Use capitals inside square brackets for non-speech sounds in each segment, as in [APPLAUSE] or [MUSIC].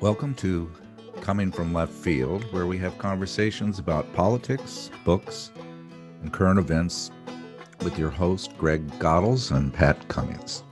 Welcome to Coming from Left Field, where we have conversations about politics, books, and current events with your host, Greg Godels and Pat Cummings.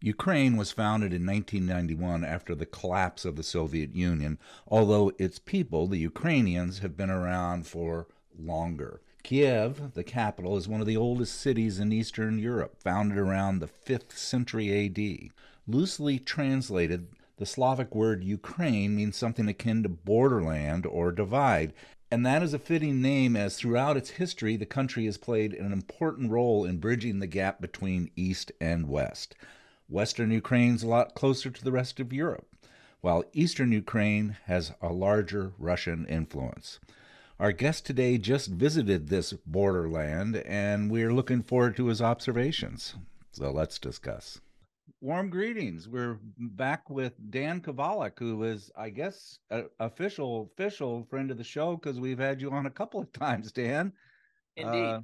Ukraine was founded in 1991 after the collapse of the Soviet Union, although its people, the Ukrainians, have been around for longer. Kiev, the capital, is one of the oldest cities in Eastern Europe, founded around the 5th century AD. Loosely translated, the Slavic word Ukraine means something akin to borderland or divide, and that is a fitting name as throughout its history the country has played an important role in bridging the gap between East and West. Western Ukraine's a lot closer to the rest of Europe, while Eastern Ukraine has a larger Russian influence. Our guest today just visited this borderland, and we're looking forward to his observations. So let's discuss. Warm greetings. We're back with Dan Kovalik, who is, I guess, a official official friend of the show because we've had you on a couple of times, Dan. Indeed.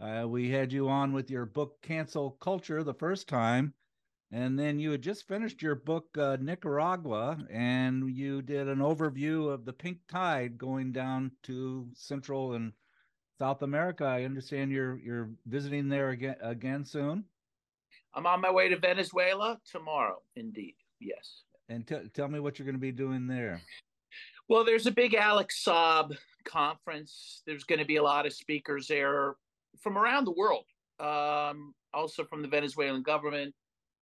Uh, uh, we had you on with your book Cancel Culture the first time, and then you had just finished your book, uh, Nicaragua, and you did an overview of the pink tide going down to Central and South America. I understand you're you're visiting there again again soon. I'm on my way to Venezuela tomorrow. Indeed, yes. And t- tell me what you're going to be doing there. Well, there's a big Alex Saab conference. There's going to be a lot of speakers there from around the world, um, also from the Venezuelan government,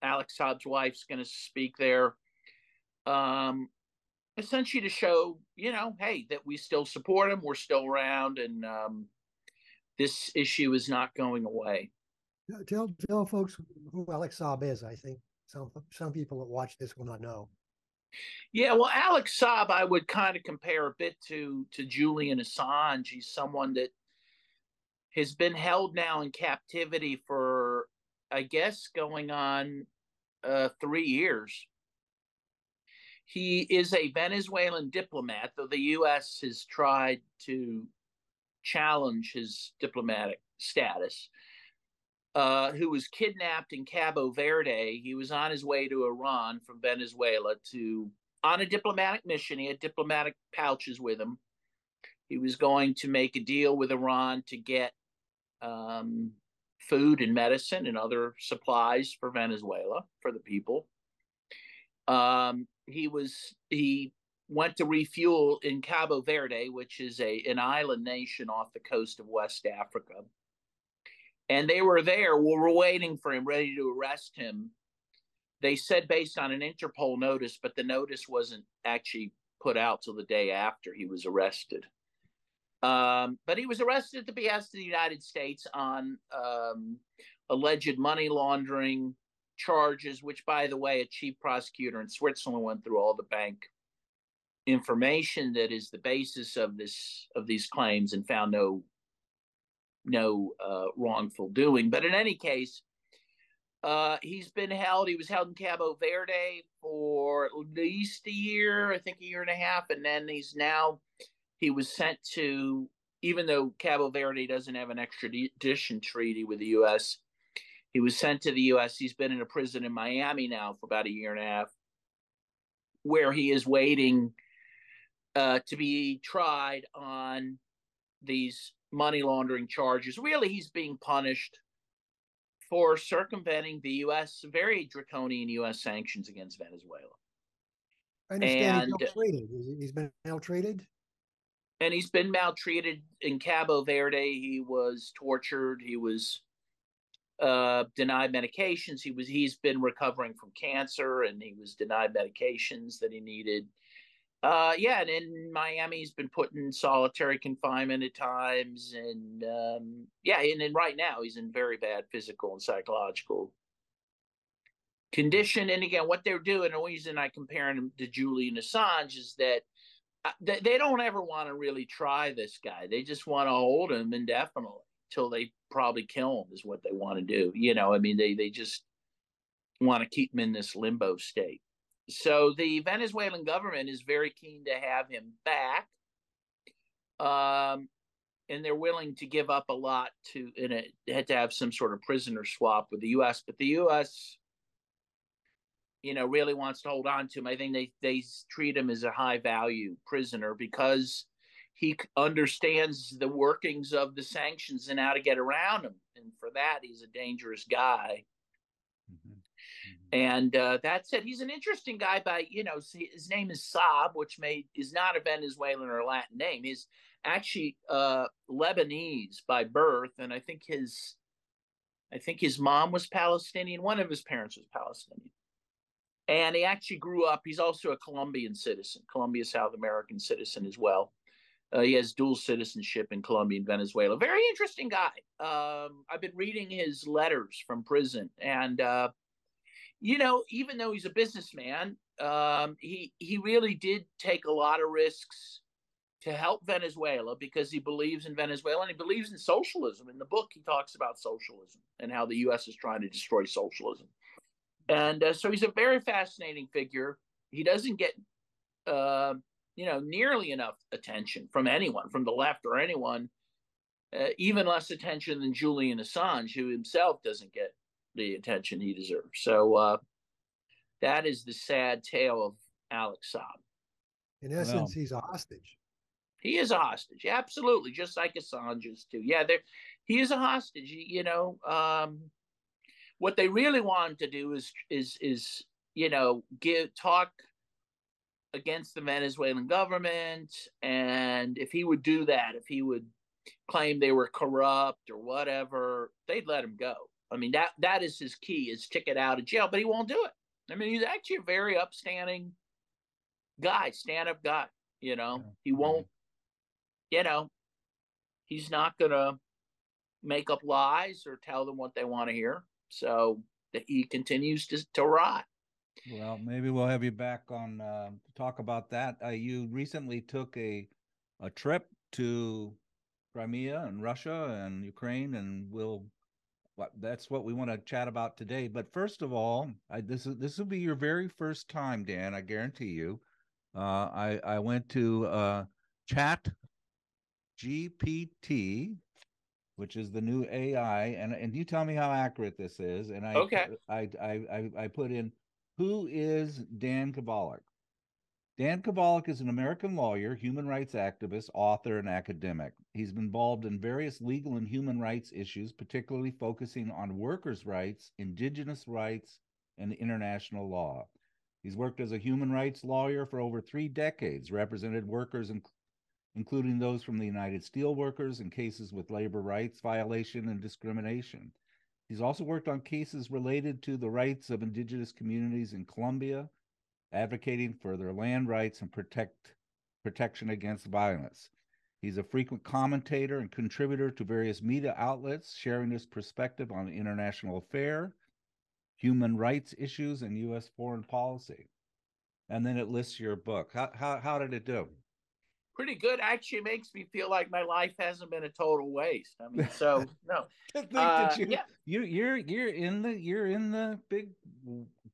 Alex Saab's wife's going to speak there. Um, essentially to show, you know, hey, that we still support him, we're still around, and um, this issue is not going away. Tell tell folks who Alex Saab is. I think some some people that watch this will not know. Yeah, well, Alex Saab, I would kind of compare a bit to to Julian Assange. He's someone that has been held now in captivity for I guess, going on uh, three years. He is a Venezuelan diplomat, though the U.S. has tried to challenge his diplomatic status. Uh, who was kidnapped in Cabo Verde. He was on his way to Iran from Venezuela to on a diplomatic mission. He had diplomatic pouches with him. He was going to make a deal with Iran to get um, food and medicine and other supplies for Venezuela for the people. Um, he was he went to refuel in Cabo Verde, which is a an island nation off the coast of West Africa. And they were there. We were waiting for him, ready to arrest him. They said based on an Interpol notice, but the notice wasn't actually put out till the day after he was arrested. Um, but he was arrested at the behest of the United States on um, alleged money laundering charges, which, by the way, a chief prosecutor in Switzerland went through all the bank information that is the basis of this of these claims and found no no uh, wrongful doing. But in any case, uh, he's been held. He was held in Cabo Verde for at least a year, I think a year and a half, and then he's now he was sent to, even though Cabo Verde doesn't have an extradition treaty with the U.S., he was sent to the U.S. He's been in a prison in Miami now for about a year and a half, where he is waiting uh, to be tried on these money laundering charges. Really, he's being punished for circumventing the U.S. very draconian U.S. sanctions against Venezuela. I understand and, he's maltreated. He's been maltreated and he's been maltreated in Cabo Verde. He was tortured. He was uh, denied medications. He was he's been recovering from cancer, and he was denied medications that he needed. Uh, yeah, and in Miami, he's been put in solitary confinement at times, and um, yeah, and right now he's in very bad physical and psychological condition. And again, what they're doing, the reason I compare him to Julian Assange is that they, they don't ever want to really try this guy. They just want to hold him indefinitely till they probably kill him is what they want to do. You know, I mean, they they just want to keep him in this limbo state. So the Venezuelan government is very keen to have him back. Um, and they're willing to give up a lot to in it had to have some sort of prisoner swap with the US but the US you know really wants to hold on to him. I think they they treat him as a high value prisoner because he understands the workings of the sanctions and how to get around them and for that he's a dangerous guy. Mm-hmm. Mm-hmm. and uh, that said he's an interesting guy by you know his name is saab which may is not a venezuelan or latin name. He's actually uh, lebanese by birth and i think his i think his mom was palestinian one of his parents was palestinian and he actually grew up he's also a colombian citizen colombia south american citizen as well uh, he has dual citizenship in Colombia and Venezuela. Very interesting guy. Um, I've been reading his letters from prison, and uh, you know, even though he's a businessman, um, he he really did take a lot of risks to help Venezuela because he believes in Venezuela and he believes in socialism. In the book, he talks about socialism and how the U.S. is trying to destroy socialism. And uh, so he's a very fascinating figure. He doesn't get uh, you know, nearly enough attention from anyone, from the left or anyone, uh, even less attention than Julian Assange, who himself doesn't get the attention he deserves. So uh, that is the sad tale of Alex Saab. In essence, well, he's a hostage. He is a hostage, absolutely, just like Assange is too. Yeah, there, he is a hostage. You know, um, what they really want to do is is is you know give talk against the Venezuelan government. And if he would do that, if he would claim they were corrupt or whatever, they'd let him go. I mean, that that is his key is ticket out of jail, but he won't do it. I mean, he's actually a very upstanding guy, stand up guy. You know, he won't, you know, he's not going to make up lies or tell them what they want to hear. So he continues to, to rot. Well, maybe we'll have you back on uh, to talk about that. Uh, you recently took a a trip to Crimea and Russia and Ukraine, and we'll that's what we want to chat about today. But first of all, I, this is this will be your very first time, Dan. I guarantee you. Uh, I I went to uh, Chat GPT, which is the new AI, and and you tell me how accurate this is. And I okay. I I I, I put in who is Dan Kovalik? Dan Kovalik is an American lawyer, human rights activist, author, and academic. He's been involved in various legal and human rights issues, particularly focusing on workers' rights, indigenous rights, and international law. He's worked as a human rights lawyer for over three decades, represented workers, in, including those from the United Steelworkers, and cases with labor rights violation and discrimination. He's also worked on cases related to the rights of indigenous communities in Colombia, advocating for their land rights and protect protection against violence. He's a frequent commentator and contributor to various media outlets, sharing his perspective on international affair, human rights issues, and U.S. foreign policy. And then it lists your book. How how how did it do? Pretty good. Actually, makes me feel like my life hasn't been a total waste. I mean, so [LAUGHS] no, [LAUGHS] uh, you, yeah. you you're you're in the you're in the big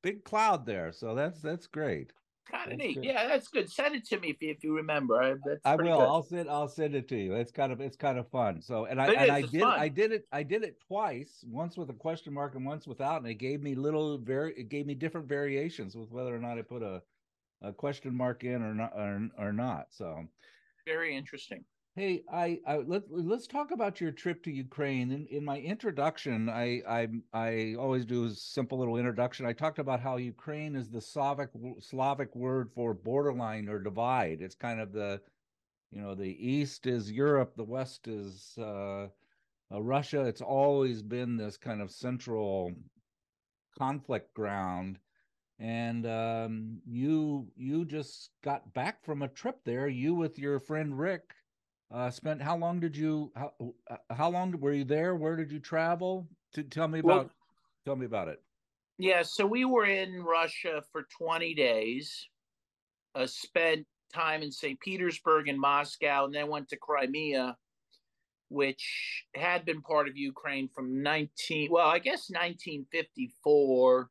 big cloud there. So that's that's great. Kind of neat. Good. Yeah, that's good. Send it to me if you, if you remember. I, I will. Good. I'll send. I'll send it to you. It's kind of it's kind of fun. So and I and I did fun. I did it I did it twice. Once with a question mark and once without, and it gave me little very it gave me different variations with whether or not I put a a question mark in or not or, or not. So very interesting. Hey, I, I let let's talk about your trip to Ukraine. In, in my introduction, I, I I always do a simple little introduction. I talked about how Ukraine is the Slavic Slavic word for borderline or divide. It's kind of the, you know, the east is Europe, the west is uh, uh, Russia. It's always been this kind of central conflict ground and um, you you just got back from a trip there. You with your friend Rick uh, spent how long did you how uh, how long were you there? Where did you travel? To tell me about well, tell me about it. Yeah, so we were in Russia for 20 days. Uh, spent time in St. Petersburg and Moscow, and then went to Crimea, which had been part of Ukraine from 19 well, I guess 1954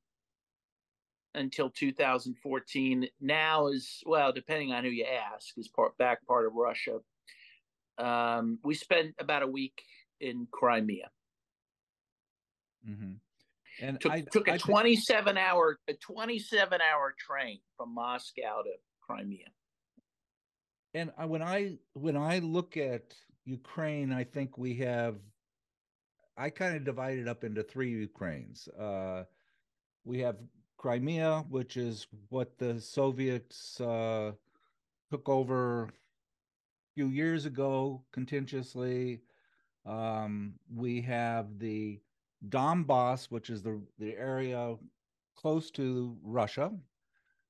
until 2014. Now is well, depending on who you ask, is part back part of Russia. Um, we spent about a week in Crimea. Mm-hmm. And took, I took a I 27 hour a 27 hour train from Moscow to Crimea. And I, when I when I look at Ukraine, I think we have I kind of divide it up into three Ukraines. Uh, we have Crimea, which is what the Soviets uh, took over a few years ago contentiously. Um, we have the Donbass, which is the, the area close to Russia,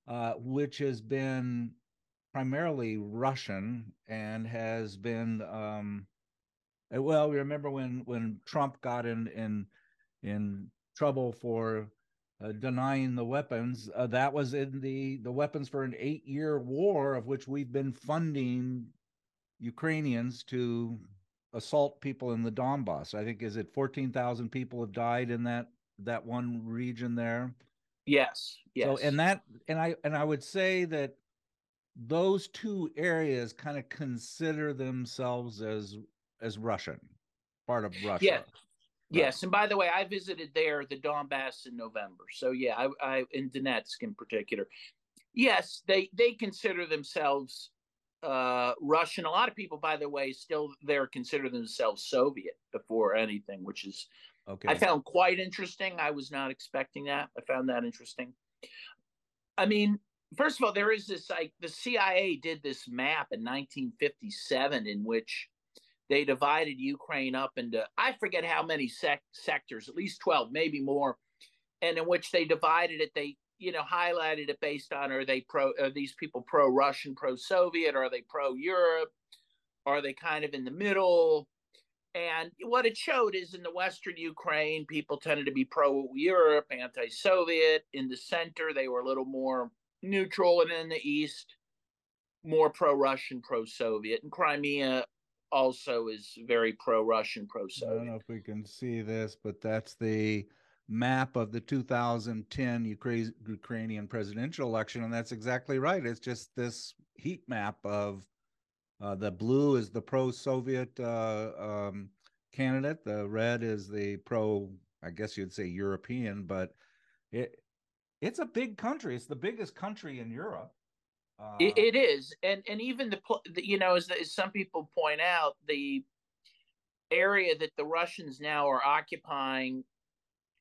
uh, which has been primarily Russian and has been um, well. We remember when when Trump got in in in trouble for uh, denying the weapons? Uh, that was in the the weapons for an eight year war of which we've been funding Ukrainians to assault people in the Donbass. I think is it 14,000 people have died in that that one region there. Yes. Yes. So and that and I and I would say that those two areas kind of consider themselves as as Russian, part of Russia. Yeah. Yes, and by the way, I visited there the Donbass in November. So yeah, I, I in Donetsk in particular. Yes, they they consider themselves uh, Russian. A lot of people, by the way, still there consider themselves Soviet before anything, which is okay. I found quite interesting. I was not expecting that. I found that interesting. I mean, first of all, there is this like the CIA did this map in 1957 in which they divided Ukraine up into I forget how many sec- sectors, at least 12, maybe more, and in which they divided it. They you know, highlighted it based on are they pro are these people pro Russian, pro Soviet, are they pro Europe, are they kind of in the middle? And what it showed is in the Western Ukraine, people tended to be pro Europe, anti Soviet. In the center, they were a little more neutral. And in the East, more pro Russian, pro Soviet. And Crimea also is very pro Russian, pro Soviet. I don't know if we can see this, but that's the map of the 2010 Ukrainian presidential election, and that's exactly right. It's just this heat map of uh, the blue is the pro-Soviet uh, um, candidate, the red is the pro, I guess you'd say European, but it it's a big country. It's the biggest country in Europe. Uh, it, it is, and and even the, the you know as, as some people point out, the area that the Russians now are occupying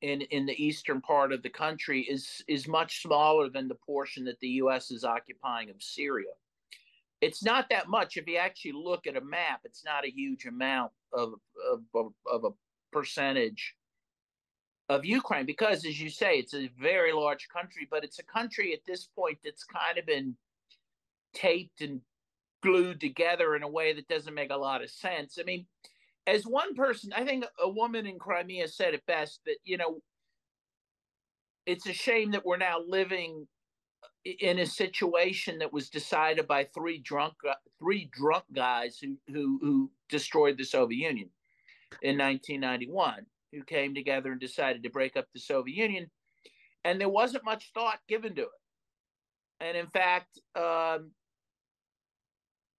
in in the eastern part of the country is is much smaller than the portion that the U.S. is occupying of Syria. It's not that much. If you actually look at a map, it's not a huge amount of of, of, of a percentage of Ukraine because, as you say, it's a very large country, but it's a country at this point that's kind of been taped and glued together in a way that doesn't make a lot of sense. I mean, as one person, I think a woman in Crimea said it best that, you know, it's a shame that we're now living in a situation that was decided by three drunk three drunk guys who who who destroyed the Soviet Union in 1991 who came together and decided to break up the Soviet Union and there wasn't much thought given to it and in fact um,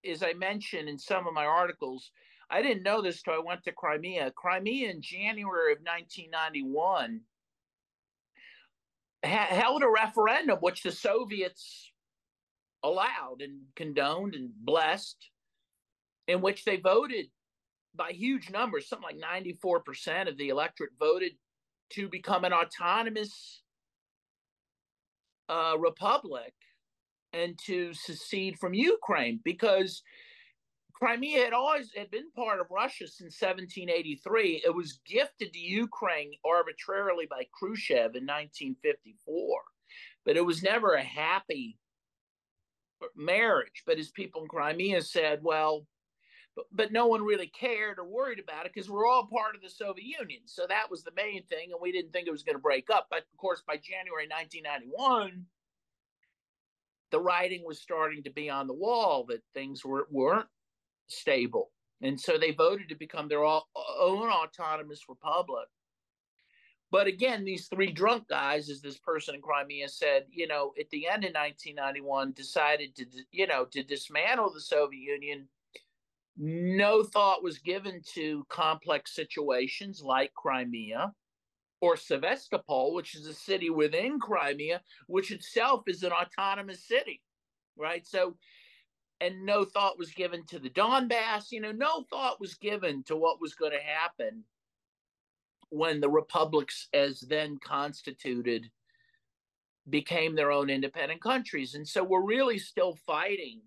as I mentioned in some of my articles I didn't know this till I went to Crimea. Crimea in January of 1991 ha- held a referendum, which the Soviets allowed and condoned and blessed, in which they voted by huge numbers, something like 94% of the electorate voted to become an autonomous uh, republic and to secede from Ukraine because Crimea had always had been part of Russia since 1783. It was gifted to Ukraine arbitrarily by Khrushchev in 1954, but it was never a happy marriage. But as people in Crimea said, well, but, but no one really cared or worried about it because we're all part of the Soviet Union. So that was the main thing, and we didn't think it was going to break up. But of course, by January 1991, the writing was starting to be on the wall that things were, weren't stable. And so they voted to become their own autonomous republic. But again, these three drunk guys, as this person in Crimea said, you know, at the end of 1991, decided to, you know, to dismantle the Soviet Union no thought was given to complex situations like Crimea or Sevastopol, which is a city within Crimea, which itself is an autonomous city, right? So, and no thought was given to the Donbass, you know, no thought was given to what was going to happen when the republics, as then constituted, became their own independent countries. And so we're really still fighting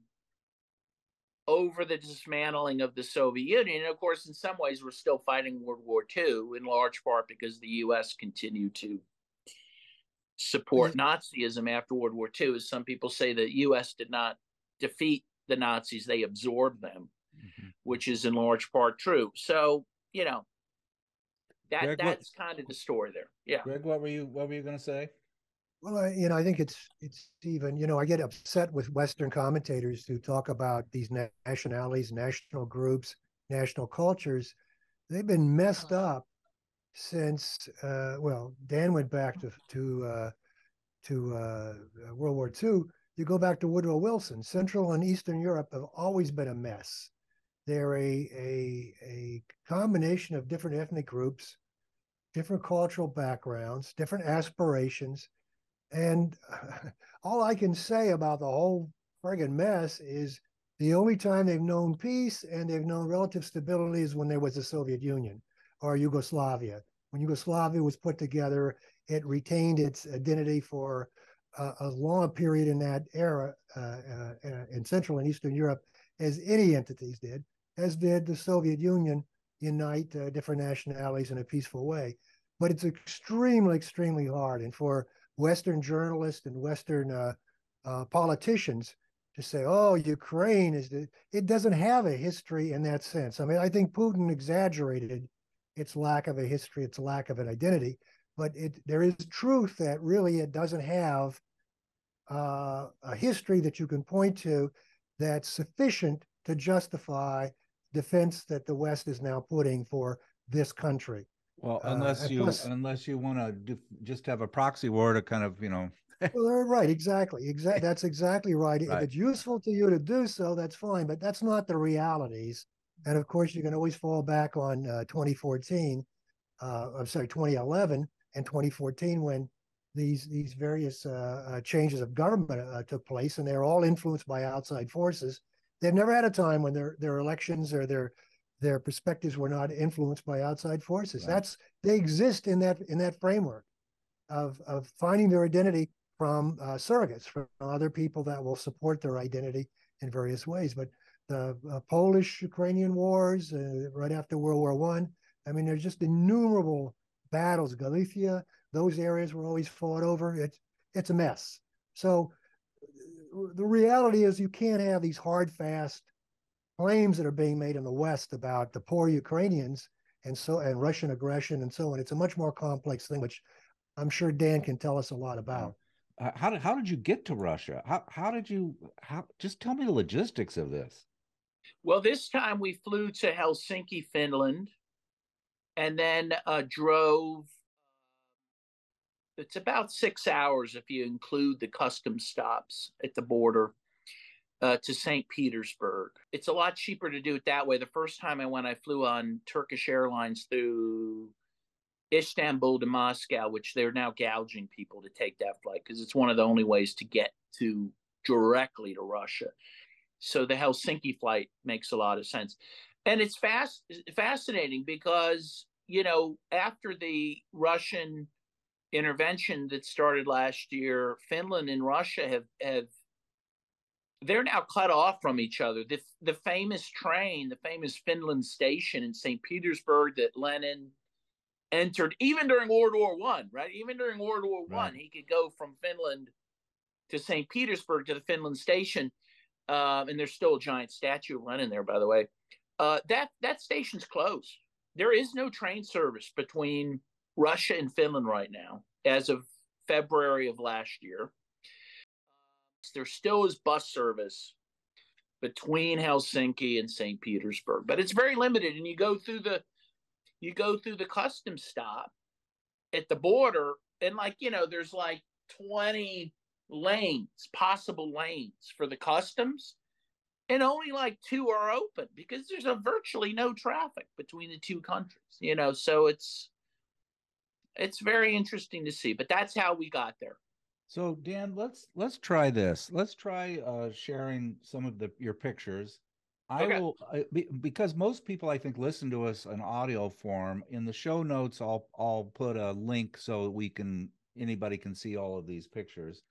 over the dismantling of the Soviet Union. And of course, in some ways, we're still fighting World War II, in large part because the US continued to support Nazism after World War II. As some people say, the US did not defeat the Nazis, they absorbed them, mm-hmm. which is in large part true. So, you know, that Greg, that's what, kind of the story there. Yeah. Greg, what were you what were you gonna say? Well, I, you know, I think it's it's even you know I get upset with Western commentators who talk about these nationalities, national groups, national cultures. They've been messed up since uh, well, Dan went back to to uh, to uh, World War II. You go back to Woodrow Wilson. Central and Eastern Europe have always been a mess. They're a a a combination of different ethnic groups, different cultural backgrounds, different aspirations and [LAUGHS] all I can say about the whole friggin' mess is the only time they've known peace and they've known relative stability is when there was the Soviet Union or Yugoslavia. When Yugoslavia was put together, it retained its identity for uh, a long period in that era uh, uh, in Central and Eastern Europe, as any entities did, as did the Soviet Union unite uh, different nationalities in a peaceful way. But it's extremely, extremely hard. And for Western journalists and Western uh, uh, politicians to say, "Oh, Ukraine is the," it doesn't have a history in that sense. I mean, I think Putin exaggerated its lack of a history, its lack of an identity, but it there is truth that really it doesn't have uh, a history that you can point to that's sufficient to justify defense that the West is now putting for this country. Well, uh, unless uh, you plus, unless you want to just have a proxy war to kind of you know. [LAUGHS] well, right, exactly, exactly. [LAUGHS] That's exactly right. right. If it's useful to you to do so, that's fine. But that's not the realities. And of course, you can always fall back on uh, 2014. Uh, I'm sorry, 2011 and 2014 when these these various uh, uh, changes of government uh, took place, and they're all influenced by outside forces. They've never had a time when their their elections or their their perspectives were not influenced by outside forces. Right. That's they exist in that in that framework of of finding their identity from uh, surrogates, from other people that will support their identity in various ways. But the uh, Polish-Ukrainian wars uh, right after World War One, I, I mean, there's just innumerable battles. Galicia, those areas were always fought over. It's it's a mess. So the reality is, you can't have these hard, fast claims that are being made in the West about the poor Ukrainians and so and Russian aggression and so on. It's a much more complex thing, which I'm sure Dan can tell us a lot about. Uh, how did how did you get to Russia? How how did you how just tell me the logistics of this? Well, this time we flew to Helsinki, Finland, and then uh, drove. It's about six hours if you include the custom stops at the border uh, to St. Petersburg. It's a lot cheaper to do it that way. The first time I went, I flew on Turkish Airlines through Istanbul to Moscow, which they're now gouging people to take that flight because it's one of the only ways to get to directly to Russia. So the Helsinki flight makes a lot of sense. And it's fast fascinating because, you know, after the Russian intervention that started last year, Finland and Russia have have they're now cut off from each other. The the famous train, the famous Finland station in St. Petersburg that Lenin entered even during World War One, right? Even during World War One, he could go from Finland to St. Petersburg to the Finland station. Um, and there's still a giant statue of Lenin there, by the way. Uh, that that station's closed. There is no train service between Russia and Finland right now, as of February of last year. There still is bus service between Helsinki and St. Petersburg, but it's very limited. And you go through the you go through the custom stop at the border, and like you know, there's like 20 lanes, possible lanes for the customs. and only like two are open because there's a virtually no traffic between the two countries. You know, so it's it's very interesting to see. But that's how we got there. So Dan, let's let's try this. Let's try uh, sharing some of the your pictures. I okay. will because most people I think listen to us in audio form. In the show notes, I'll I'll put a link so we can anybody can see all of these pictures.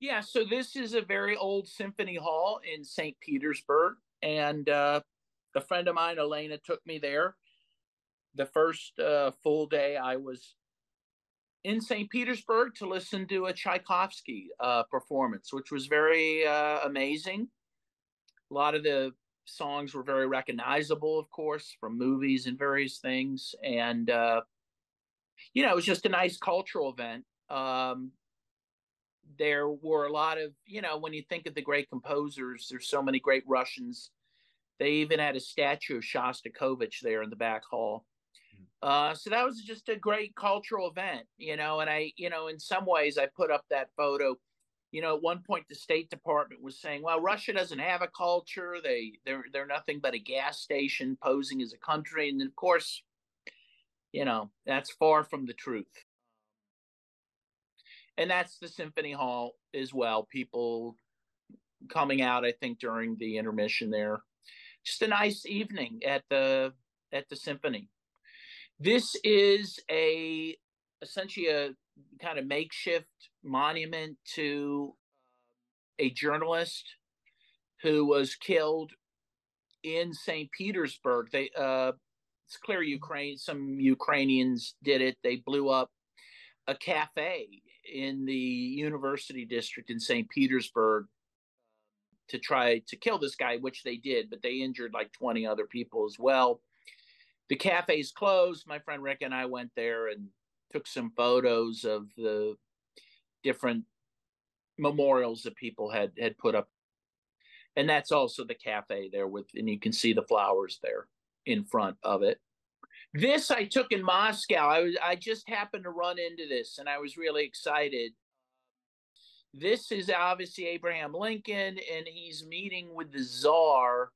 Yeah, so this is a very old symphony hall in St. Petersburg, and uh, a friend of mine, Elena, took me there. The first uh, full day I was in St. Petersburg to listen to a Tchaikovsky uh, performance, which was very uh, amazing. A lot of the songs were very recognizable, of course, from movies and various things, and uh, you know, it was just a nice cultural event. Um, there were a lot of, you know, when you think of the great composers, there's so many great Russians. They even had a statue of Shostakovich there in the back hall. Uh, so that was just a great cultural event, you know. And I, you know, in some ways, I put up that photo. You know, at one point, the State Department was saying, "Well, Russia doesn't have a culture. They they're they're nothing but a gas station posing as a country." And of course, you know, that's far from the truth and that's the symphony hall as well people coming out i think during the intermission there just a nice evening at the at the symphony this is a essentially a kind of makeshift monument to a journalist who was killed in St. Petersburg. They uh, it's clear Ukraine some Ukrainians did it. They blew up a cafe in the university district in St. Petersburg to try to kill this guy, which they did, but they injured like 20 other people as well. The cafe's closed. My friend Rick and I went there and took some photos of the different memorials that people had had put up. And that's also the cafe there with and you can see the flowers there in front of it. This I took in Moscow. I was I just happened to run into this and I was really excited. This is obviously Abraham Lincoln and he's meeting with the czar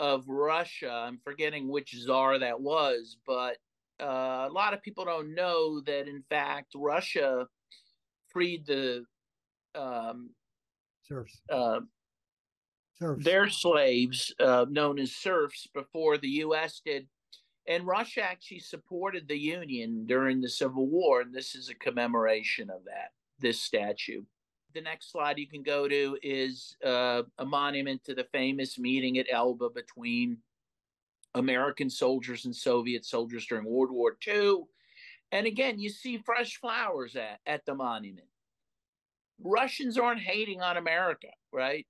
of Russia. I'm forgetting which czar that was, but uh, a lot of people don't know that in fact Russia freed the um, serfs. Uh, serfs. Their slaves, uh, known as serfs, before the U.S. did and Russia actually supported the Union during the Civil War, and this is a commemoration of that, this statue. The next slide you can go to is uh, a monument to the famous meeting at Elba between American soldiers and Soviet soldiers during World War II. And again, you see fresh flowers at, at the monument. Russians aren't hating on America, right?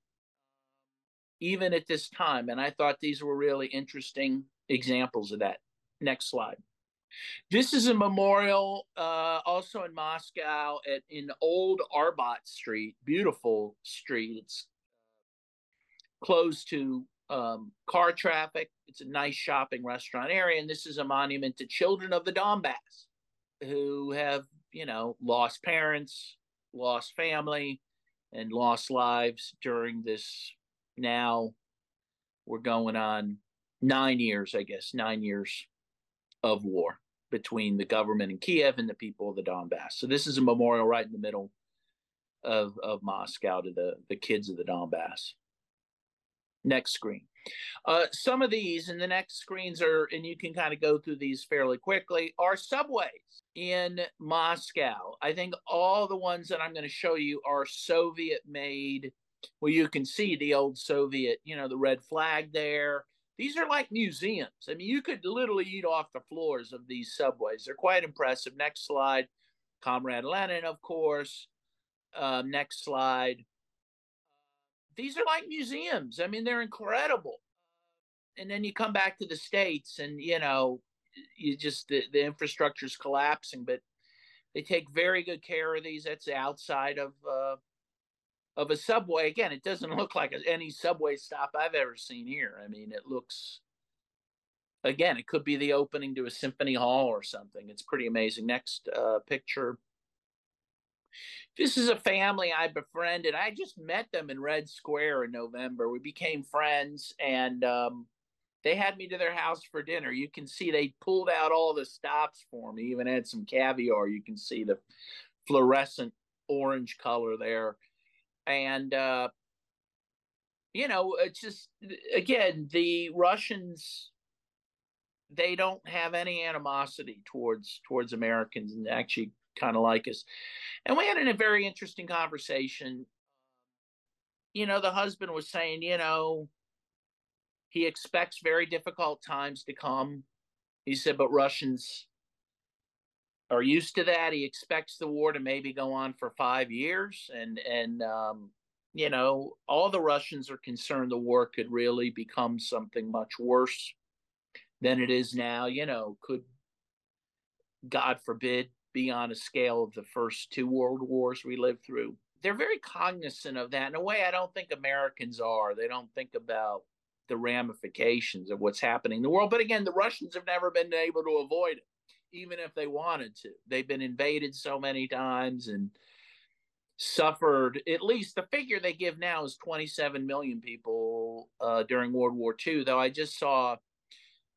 Even at this time. And I thought these were really interesting examples of that. Next slide. This is a memorial uh, also in Moscow at in Old Arbat Street, beautiful street. It's closed to um, car traffic. It's a nice shopping restaurant area, and this is a monument to children of the Donbass who have, you know, lost parents, lost family, and lost lives during this. Now we're going on nine years, I guess, nine years of war between the government in Kiev and the people of the Donbass. So this is a memorial right in the middle of, of Moscow to the, the kids of the Donbass. Next screen. Uh, some of these and the next screens are, and you can kind of go through these fairly quickly, are subways in Moscow. I think all the ones that I'm going to show you are Soviet made. Well, you can see the old Soviet, you know, the red flag there these are like museums. I mean, you could literally eat off the floors of these subways. They're quite impressive. Next slide. Comrade Lenin, of course. Uh, next slide. These are like museums. I mean, they're incredible. And then you come back to the States and, you know, you just, the, the infrastructure is collapsing, but they take very good care of these. That's outside of, uh, of a subway. Again, it doesn't [LAUGHS] look like any subway stop I've ever seen here. I mean, it looks, again, it could be the opening to a symphony hall or something. It's pretty amazing. Next uh, picture. This is a family I befriended. I just met them in Red Square in November. We became friends, and um, they had me to their house for dinner. You can see they pulled out all the stops for me, even had some caviar. You can see the fluorescent orange color there. And, uh, you know, it's just, again, the Russians they don't have any animosity towards towards Americans and actually kind of like us. And we had a very interesting conversation. You know, the husband was saying, you know, he expects very difficult times to come. He said, but Russians are used to that. He expects the war to maybe go on for five years, and and um, you know, all the Russians are concerned the war could really become something much worse than it is now. You know, could God forbid be on a scale of the first two world wars we lived through. They're very cognizant of that in a way I don't think Americans are. They don't think about the ramifications of what's happening in the world. But again, the Russians have never been able to avoid it, even if they wanted to. They've been invaded so many times and suffered at least the figure they give now is 27 million people uh, during World War II. Though I just saw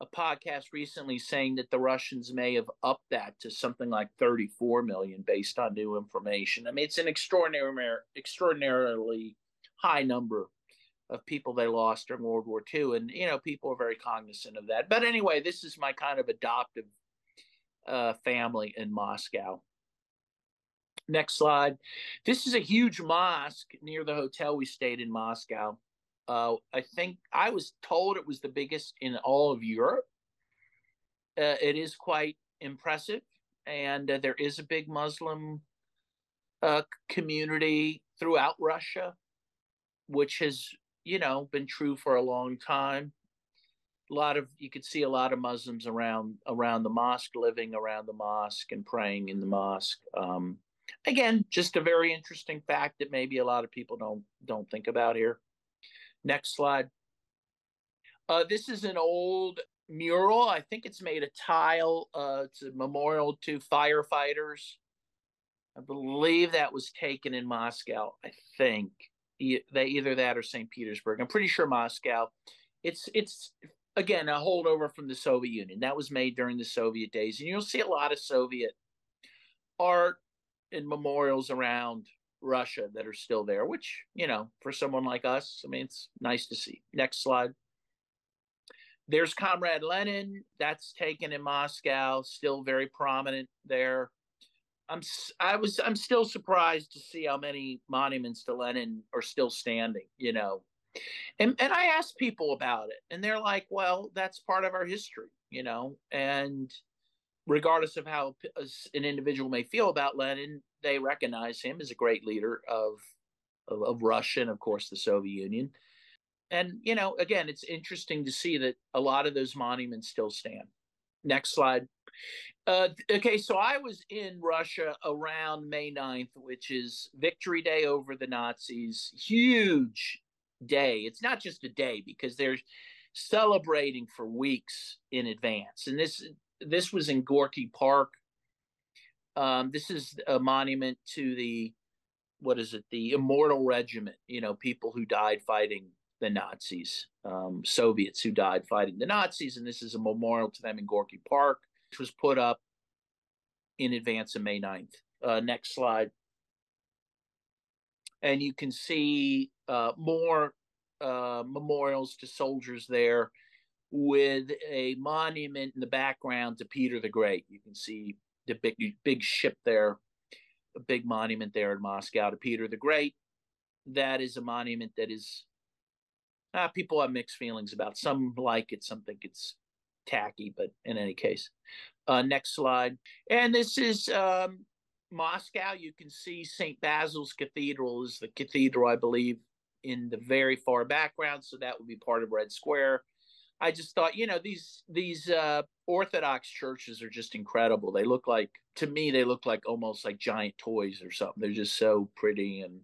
a podcast recently saying that the Russians may have upped that to something like 34 million based on new information. I mean, it's an extraordinary, extraordinarily high number of people they lost during World War II, and you know, people are very cognizant of that. But anyway, this is my kind of adoptive uh, family in Moscow. Next slide. This is a huge mosque near the hotel we stayed in Moscow. Uh, I think I was told it was the biggest in all of Europe. Uh, it is quite impressive, and uh, there is a big Muslim uh, community throughout Russia, which has, you know, been true for a long time. A lot of you could see a lot of Muslims around around the mosque, living around the mosque and praying in the mosque. Um, again, just a very interesting fact that maybe a lot of people don't don't think about here. Next slide. Uh, this is an old mural. I think it's made of tile. Uh, it's a memorial to firefighters. I believe that was taken in Moscow. I think they either that or St. Petersburg. I'm pretty sure Moscow. It's it's again a holdover from the Soviet Union. That was made during the Soviet days, and you'll see a lot of Soviet art and memorials around Russia that are still there, which, you know, for someone like us, I mean, it's nice to see. Next slide. There's Comrade Lenin. That's taken in Moscow, still very prominent there. I'm I was I'm still surprised to see how many monuments to Lenin are still standing, you know. And and I asked people about it and they're like, "Well, that's part of our history, you know." And regardless of how an individual may feel about Lenin, they recognize him as a great leader of, of, of Russia and, of course, the Soviet Union. And, you know, again, it's interesting to see that a lot of those monuments still stand. Next slide. Uh, okay, so I was in Russia around May 9th, which is Victory Day over the Nazis. Huge day. It's not just a day because they're celebrating for weeks in advance. And this this was in Gorky Park. Um, this is a monument to the what is it? The Immortal Regiment. You know, people who died fighting the Nazis, um, Soviets who died fighting the Nazis, and this is a memorial to them in Gorky Park, which was put up in advance of May 9th. Uh, next slide. And you can see uh, more uh, memorials to soldiers there with a monument in the background to Peter the Great. You can see the big big ship there, a big monument there in Moscow to Peter the Great. That is a monument that is uh, people have mixed feelings about. Some like it, some think it's tacky, but in any case. Uh, next slide. And this is um, Moscow. You can see St. Basil's Cathedral is the cathedral, I believe, in the very far background. So that would be part of Red Square. I just thought, you know, these these uh, Orthodox churches are just incredible. They look like, to me, they look like almost like giant toys or something. They're just so pretty, and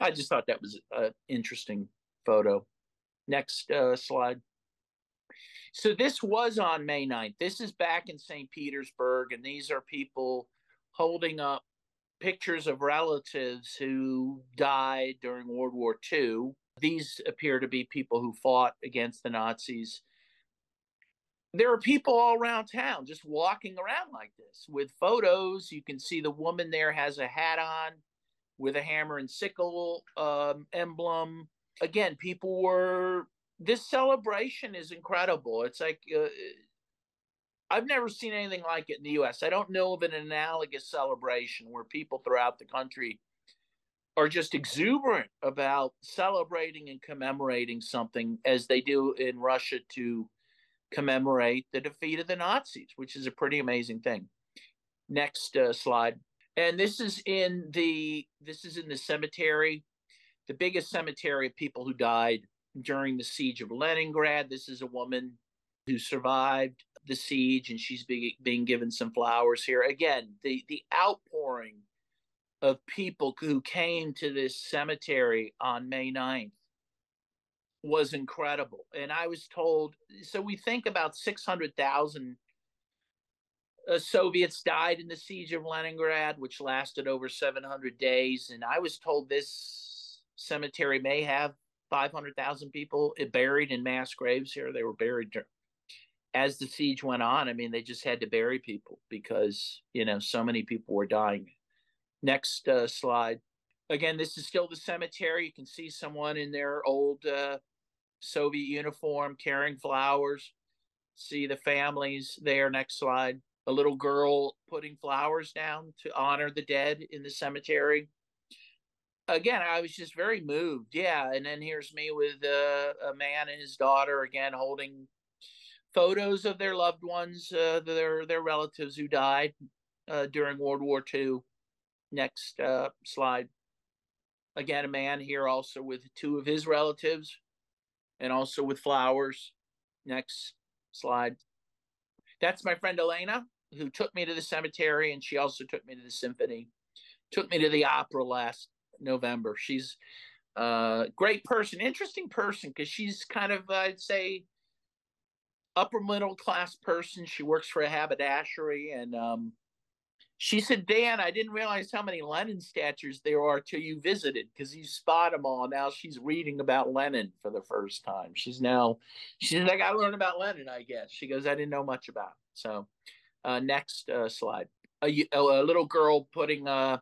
I just thought that was an interesting photo. Next uh, slide. So this was on May 9th. This is back in St. Petersburg, and these are people holding up pictures of relatives who died during World War II. These appear to be people who fought against the Nazis. There are people all around town just walking around like this with photos. You can see the woman there has a hat on with a hammer and sickle um, emblem. Again, people were. This celebration is incredible. It's like uh, I've never seen anything like it in the U.S. I don't know of an analogous celebration where people throughout the country are just exuberant about celebrating and commemorating something as they do in Russia to commemorate the defeat of the Nazis, which is a pretty amazing thing. Next uh, slide. And this is in the this is in the cemetery, the biggest cemetery of people who died during the siege of Leningrad. This is a woman who survived the siege and she's be, being given some flowers here. Again, the, the outpouring of people who came to this cemetery on May 9th was incredible. And I was told so we think about 600,000 uh, Soviets died in the siege of Leningrad, which lasted over 700 days. And I was told this cemetery may have 500,000 people buried in mass graves here. They were buried as the siege went on, I mean, they just had to bury people because, you know, so many people were dying. Next uh, slide. Again, this is still the cemetery. You can see someone in their old uh, Soviet uniform carrying flowers. See the families there. Next slide. A little girl putting flowers down to honor the dead in the cemetery. Again, I was just very moved. Yeah. And then here's me with uh, a man and his daughter again holding photos of their loved ones, uh, their their relatives who died uh, during World War II. Next uh, slide. Again, a man here also with two of his relatives, and also with flowers. Next slide. That's my friend Elena, who took me to the cemetery, and she also took me to the symphony. Took me to the opera last November. She's a great person, interesting person, because she's kind of, I'd say, upper middle class person. She works for a haberdashery, and um, she said, "Dan, I didn't realize how many Lenin statues there are till you visited because you spot them all." Now she's reading about Lenin for the first time. She's now, she said, "I got to learn about Lenin." I guess she goes, "I didn't know much about." It. So, uh, next uh, slide. A, a, little girl putting a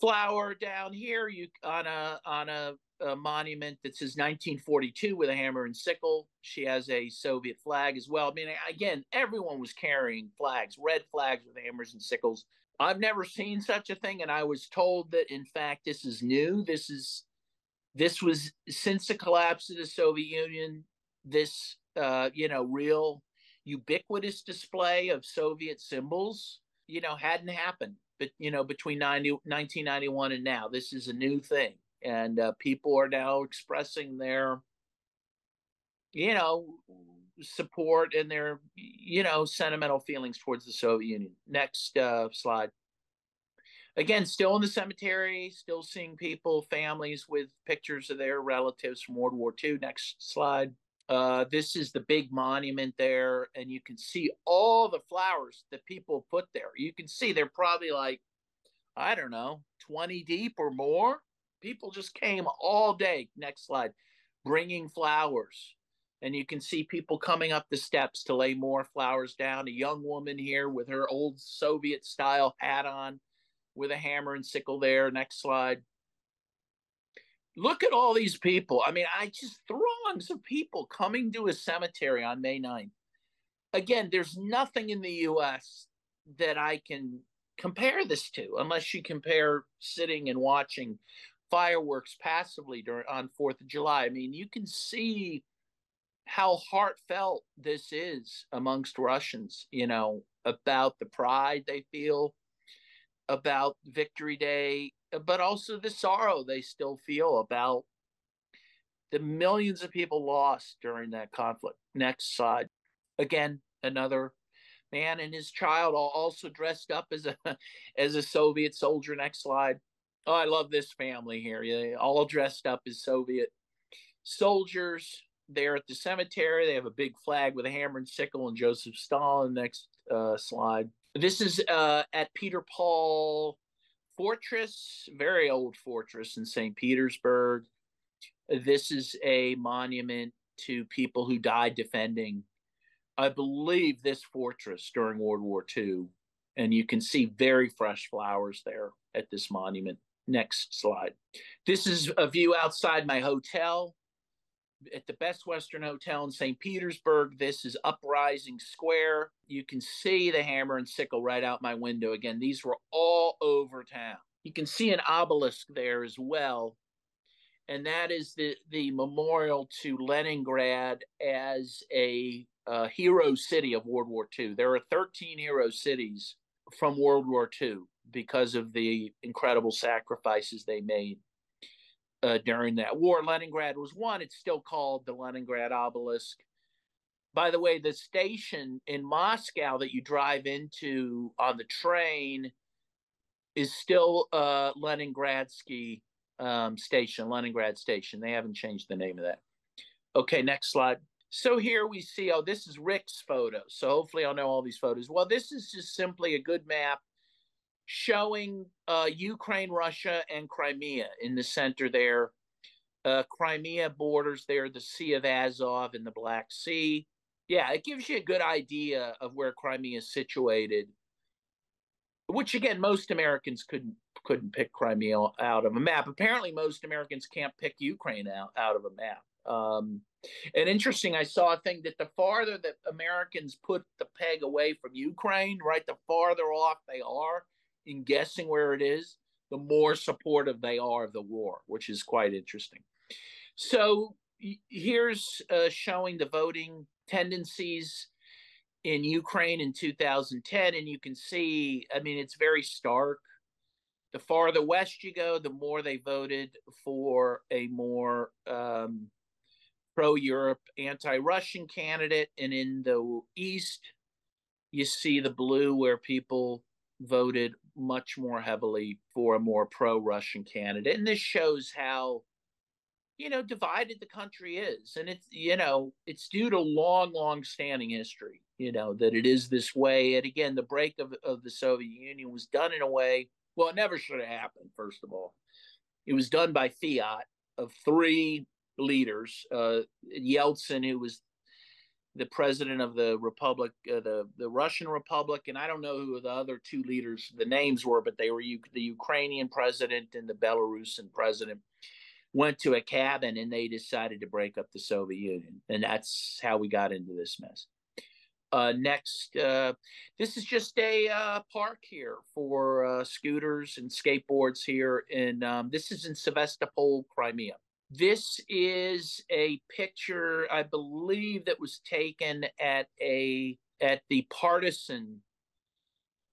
flower down here you on a on a a monument that says 1942 with a hammer and sickle. She has a Soviet flag as well. I mean, again, everyone was carrying flags, red flags with hammers and sickles. I've never seen such a thing, and I was told that in fact this is new. This is this was since the collapse of the Soviet Union. This uh, you know real ubiquitous display of Soviet symbols you know hadn't happened. But you know between 90, 1991 and now, this is a new thing and uh, people are now expressing their you know support and their you know sentimental feelings towards the soviet union. Next uh, slide. Again still in the cemetery still seeing people families with pictures of their relatives from world war ii next slide. Uh, this is the big monument there and you can see all the flowers that people put there. You can see they're probably like i don't know 20 deep or more People just came all day. Next slide, bringing flowers. And you can see people coming up the steps to lay more flowers down. A young woman here with her old Soviet style hat on with a hammer and sickle there. Next slide. Look at all these people. I mean, I just throngs of people coming to a cemetery on May 9th. Again, there's nothing in the US that I can compare this to unless you compare sitting and watching fireworks passively during on Fourth of July. I mean, you can see how heartfelt this is amongst Russians. You know about the pride they feel about Victory Day, but also the sorrow they still feel about the millions of people lost during that conflict. Next slide. Again, another man and his child also dressed up as a [LAUGHS] as a Soviet soldier. Next slide. Oh, I love this family here. Yeah, all dressed up as Soviet soldiers. They're at the cemetery. They have a big flag with a hammer and sickle and Joseph Stalin. Next uh, slide. This is uh, at Peter Paul fortress, very old fortress in St. Petersburg. This is a monument to people who died defending, I believe, this fortress during World War II. And you can see very fresh flowers there at this monument. Next slide. This is a view outside my hotel at the Best Western Hotel in St. Petersburg. This is Uprising Square. You can see the hammer and sickle right out my window. Again, these were all over town. You can see an obelisk there as well. And that is the, the memorial to Leningrad as a uh, hero city of World War II. There are 13 hero cities from World War II because of the incredible sacrifices they made uh, during that war. Leningrad was one. It's still called the Leningrad Obelisk. By the way, the station in Moscow that you drive into on the train is still uh, Leningradsky um, station, Leningrad station. They haven't changed the name of that. Okay, next slide. So here we see, oh, this is Rick's photo. So hopefully I'll know all these photos. Well, this is just simply a good map showing uh, Ukraine, Russia, and Crimea in the center there. Uh, Crimea borders there the Sea of Azov and the Black Sea. Yeah, it gives you a good idea of where Crimea is situated. Which again, most Americans couldn't couldn't pick Crimea out of a map. Apparently, most Americans can't pick Ukraine out, out of a map. Um, and interesting, I saw a thing that the farther that Americans put the peg away from Ukraine, right, the farther off they are in guessing where it is, the more supportive they are of the war, which is quite interesting. So here's uh, showing the voting tendencies in Ukraine in 2010, and you can see, I mean, it's very stark. The farther west you go, the more they voted for a more um, pro Europe, anti Russian candidate. And in the east, you see the blue where people voted much more heavily for a more pro Russian candidate. And this shows how, you know, divided the country is. And it's, you know, it's due to long, long standing history, you know, that it is this way. And again, the break of, of the Soviet Union was done in a way, well, it never should have happened, first of all. It was done by fiat of three leaders uh, Yeltsin, who was the president of the republic, uh, the the Russian Republic, and I don't know who the other two leaders, the names were, but they were U- the Ukrainian president and the Belarusian president went to a cabin and they decided to break up the Soviet Union, and that's how we got into this mess. Uh, next, uh, this is just a uh, park here for uh, scooters and skateboards here, and um, this is in Sevastopol, Crimea. This is a picture, I believe, that was taken at a at the Partisan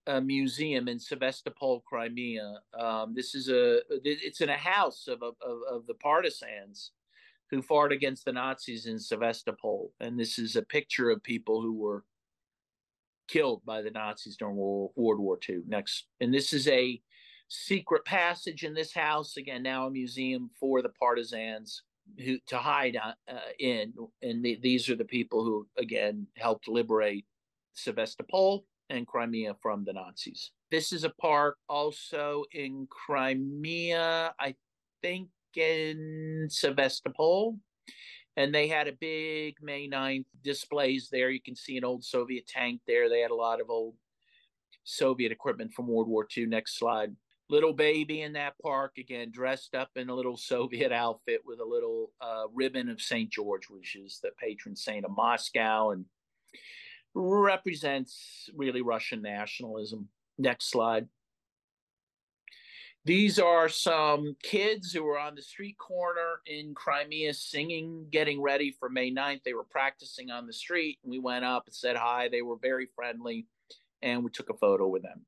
uh, Museum in Sevastopol, Crimea. Um, this is a it's in a house of, of of the partisans who fought against the Nazis in Sevastopol, and this is a picture of people who were killed by the Nazis during World, World War II. Next, and this is a secret passage in this house again now a museum for the partisans who to hide uh, in and the, these are the people who again helped liberate Sevastopol and Crimea from the Nazis. This is a park also in Crimea, I think in Sevastopol. And they had a big May 9th displays there. You can see an old Soviet tank there. They had a lot of old Soviet equipment from World War II. Next slide little baby in that park again dressed up in a little [LAUGHS] soviet outfit with a little uh, ribbon of st george which is the patron saint of moscow and represents really russian nationalism next slide these are some kids who were on the street corner in Crimea singing, getting ready for May 9th. They were practicing on the street, we went up and said hi. They were very friendly, and we took a photo with them.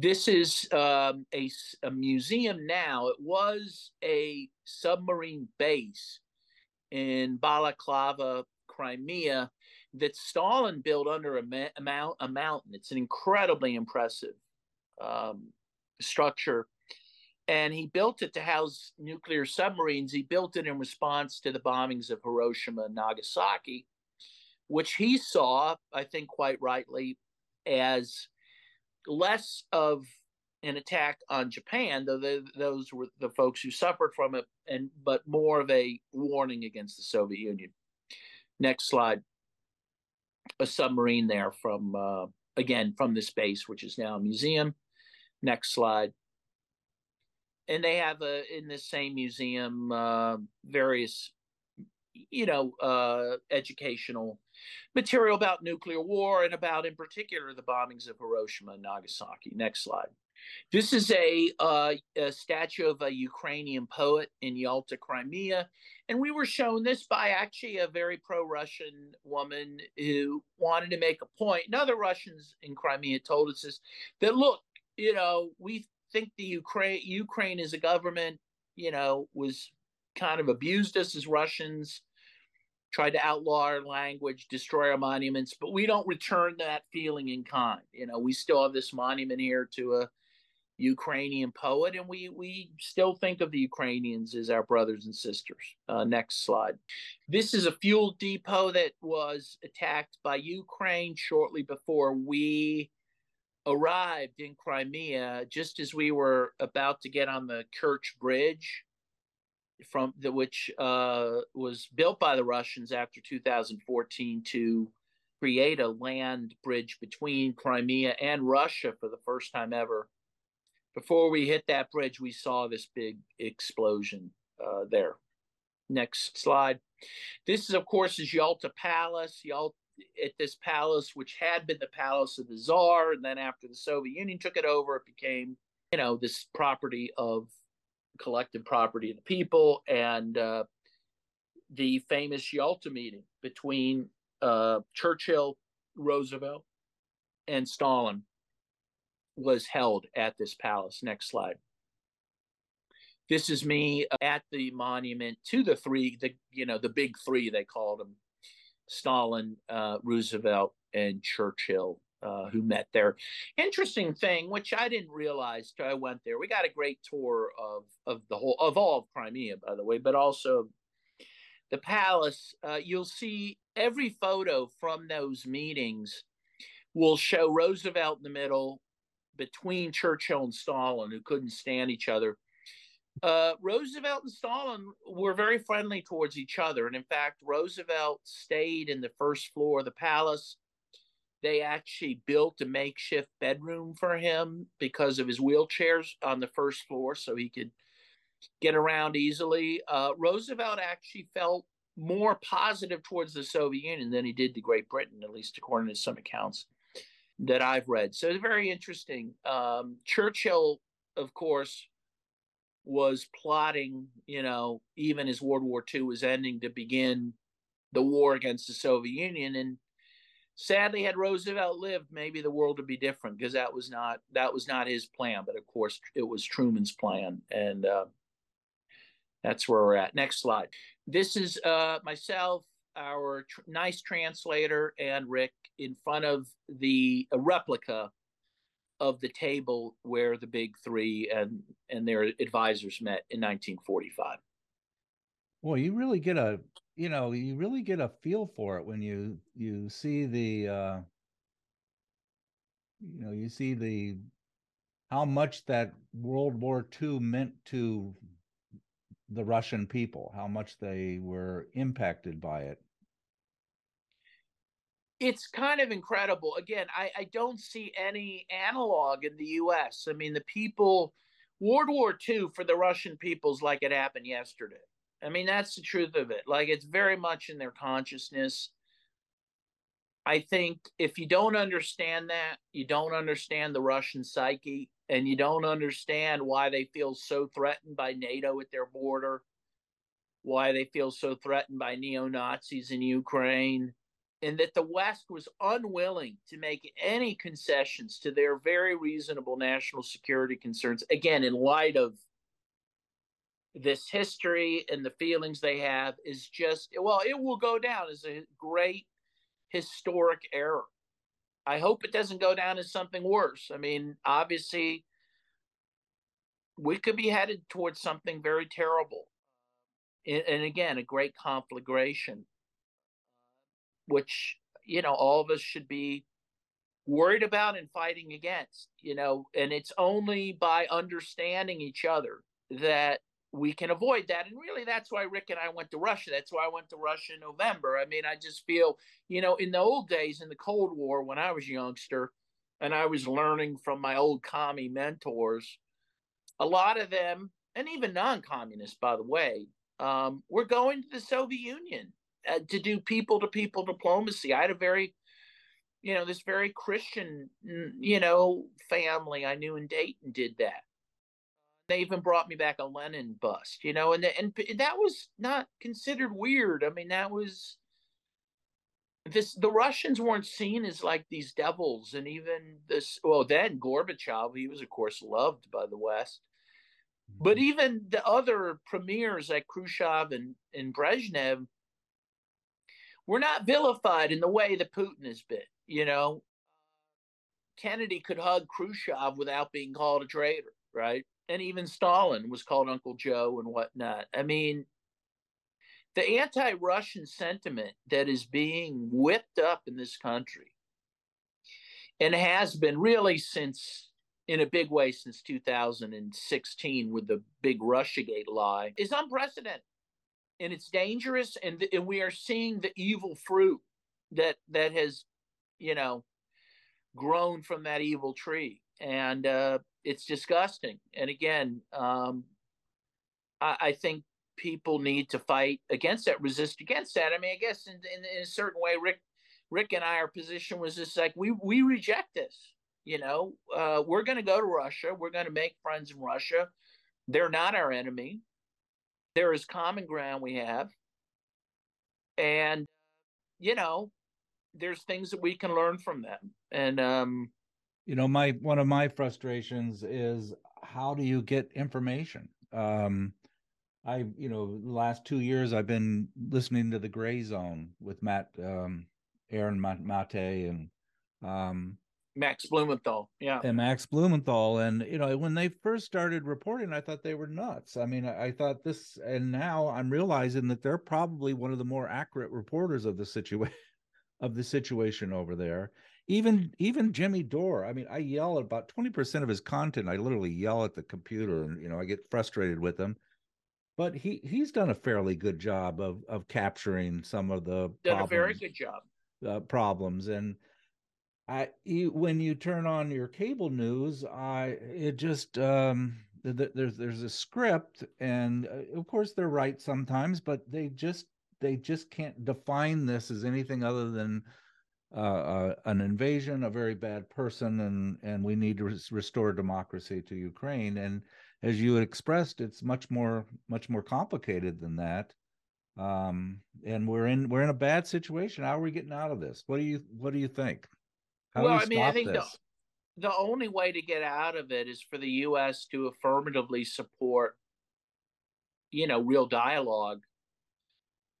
This is um, a, a museum now. It was a submarine base in Balaclava, Crimea, that Stalin built under a, ma- a, mount, a mountain. It's an incredibly impressive um, structure. And he built it to house nuclear submarines. He built it in response to the bombings of Hiroshima and Nagasaki, which he saw, I think quite rightly, as less of an attack on Japan, though they, those were the folks who suffered from it, and but more of a warning against the Soviet Union. Next slide. A submarine there from uh, again from this base, which is now a museum. Next slide. And they have a in this same museum uh, various, you know, uh, educational material about nuclear war and about, in particular, the bombings of Hiroshima and Nagasaki. Next slide. This is a, uh, a, statue of a Ukrainian poet in Yalta, Crimea. And we were shown this by actually a very pro Russian woman who wanted to make a point. And other Russians in Crimea told us this that look, you know, we think the Ukraine, Ukraine as a government, you know, was kind of abused us as Russians tried to outlaw our language, destroy our monuments, but we don't return that feeling in kind. You know, we still have this monument here to a Ukrainian poet, and we we still think of the Ukrainians as our brothers and sisters. Uh, next slide. This is a fuel depot that was attacked by Ukraine shortly before we arrived in Crimea, just as we were about to get on the Kerch Bridge, from the which uh, was built by the Russians after 2014 to create a land bridge between Crimea and Russia for the first time ever before we hit that bridge, we saw this big explosion uh, there. Next slide. This is, of course, is Yalta Palace. Yalta, at this palace, which had been the palace of the Tsar, and then after the Soviet Union took it over, it became, you know, this property of collective property of the people. And uh, the famous Yalta meeting between uh, Churchill, Roosevelt, and Stalin was held at this palace. Next slide. This is me at the monument to the three, the you know the big three they called them, Stalin, uh, Roosevelt, and Churchill, uh, who met there. Interesting thing, which I didn't realize till I went there. We got a great tour of of the whole of all of Crimea, by the way, but also the palace. Uh, you'll see every photo from those meetings will show Roosevelt in the middle, between Churchill and Stalin, who couldn't stand each other. Uh, Roosevelt and Stalin were very friendly towards each other. And in fact, Roosevelt stayed in the first floor of the palace. They actually built a makeshift bedroom for him because of his wheelchairs on the first floor so he could get around easily. Uh, Roosevelt actually felt more positive towards the Soviet Union than he did to Great Britain, at least according to some accounts that I've read. So it's very interesting. Um, Churchill, of course, was plotting, you know, even as World War II was ending to begin the war against the Soviet Union. And sadly, had Roosevelt lived, maybe the world would be different because that was not that was not his plan. But of course, it was Truman's plan, and uh, that's where we're at. Next slide. This is uh, myself our tr- nice translator and Rick in front of the replica of the table where the big three and and their advisors met in 1945. Well, you really get a you know you really get a feel for it when you you see the uh, you know you see the how much that World War II meant to the Russian people, how much they were impacted by it it's kind of incredible. Again, I, I don't see any analog in the US. I mean, the people, World War II for the Russian people's like it happened yesterday. I mean, that's the truth of it. Like, it's very much in their consciousness. I think if you don't understand that, you don't understand the Russian psyche, and you don't understand why they feel so threatened by NATO at their border, why they feel so threatened by neo Nazis in Ukraine and that the West was unwilling to make any concessions to their very reasonable national security concerns, again, in light of this history and the feelings they have, is just, well, it will go down as a great historic error. I hope it doesn't go down as something worse. I mean, obviously, we could be headed towards something very terrible. And again, a great conflagration which you know all of us should be worried about and fighting against, you know, and it's only by understanding each other that we can avoid that. And really, that's why Rick and I went to Russia. That's why I went to Russia in November. I mean, I just feel, you know, in the old days, in the Cold War, when I was a youngster and I was learning from my old commie mentors, a lot of them, and even non communists, by the way, um, were going to the Soviet Union uh, to do people to people diplomacy. I had a very you know, this very Christian, you know, family I knew in Dayton did that. They even brought me back a Lenin bust, you know, and and that was not considered weird. I mean, that was this. The Russians weren't seen as like these devils, and even this. Well, then Gorbachev, he was of course loved by the West, but mm-hmm. even the other premiers like Khrushchev and and Brezhnev were not vilified in the way that Putin has been. You know, Kennedy could hug Khrushchev without being called a traitor, right? And even Stalin was called Uncle Joe and whatnot. I mean, the anti Russian sentiment that is being whipped up in this country and has been really since, in a big way, since 2016 with the big Russiagate lie is unprecedented. And it's dangerous, and, and we are seeing the evil fruit that that has you know, grown from that evil tree. And uh, it's disgusting. And again, um, I, I, think people need to fight against that, resist against that. I mean, I guess in, in, in a certain way, Rick, Rick and I, our position was just like we we reject this. You know, uh, we're going to go to Russia. We're going to make friends in Russia. They're not our enemy. There is common ground we have, and you know, there's things that we can learn from them. And um, you know, my one of my frustrations is how do you get information? Um, I, you know, the last two years I've been listening to the Gray Zone with Matt, um, Aaron Mate, and um, Max Blumenthal, yeah, and Max Blumenthal, and you know, when they first started reporting, I thought they were nuts. I mean, I, I thought this, and now I'm realizing that they're probably one of the more accurate reporters of the situation [LAUGHS] of the situation over there. Even even Jimmy Dore. I mean, I yell at about 20% of his content. I literally yell at the computer and you know, I get frustrated with him. But he he's done a fairly good job of of capturing some of the done problems, a very good job. Uh, problems and I you, when you turn on your cable news, I it just um there's there's a script and uh, of course they're right sometimes but they just they just can't define this as anything other than uh, uh, an invasion, a very bad person, and and we need to res- restore democracy to Ukraine. And as you expressed, it's much more much more complicated than that. Um, and we're in we're in a bad situation. How are we getting out of this? What do you what do you think? How well, we I mean, I think this? the the only way to get out of it is for the U.S. to affirmatively support, you know, real dialogue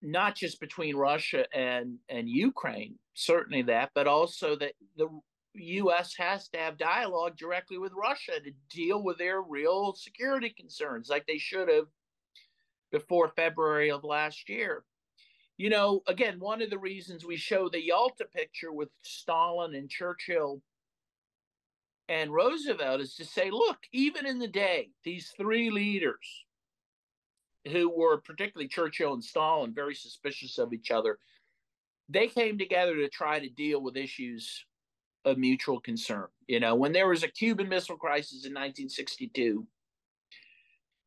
not just between Russia and and Ukraine, certainly that, but also that the U.S. has to have dialogue directly with Russia to deal with their real security concerns, like they should have before February of last year. You know, again, one of the reasons we show the Yalta picture with Stalin and Churchill and Roosevelt is to say, look, even in the day, these three leaders who were particularly Churchill and Stalin very suspicious of each other, they came together to try to deal with issues of mutual concern. You know, when there was a Cuban Missile Crisis in 1962,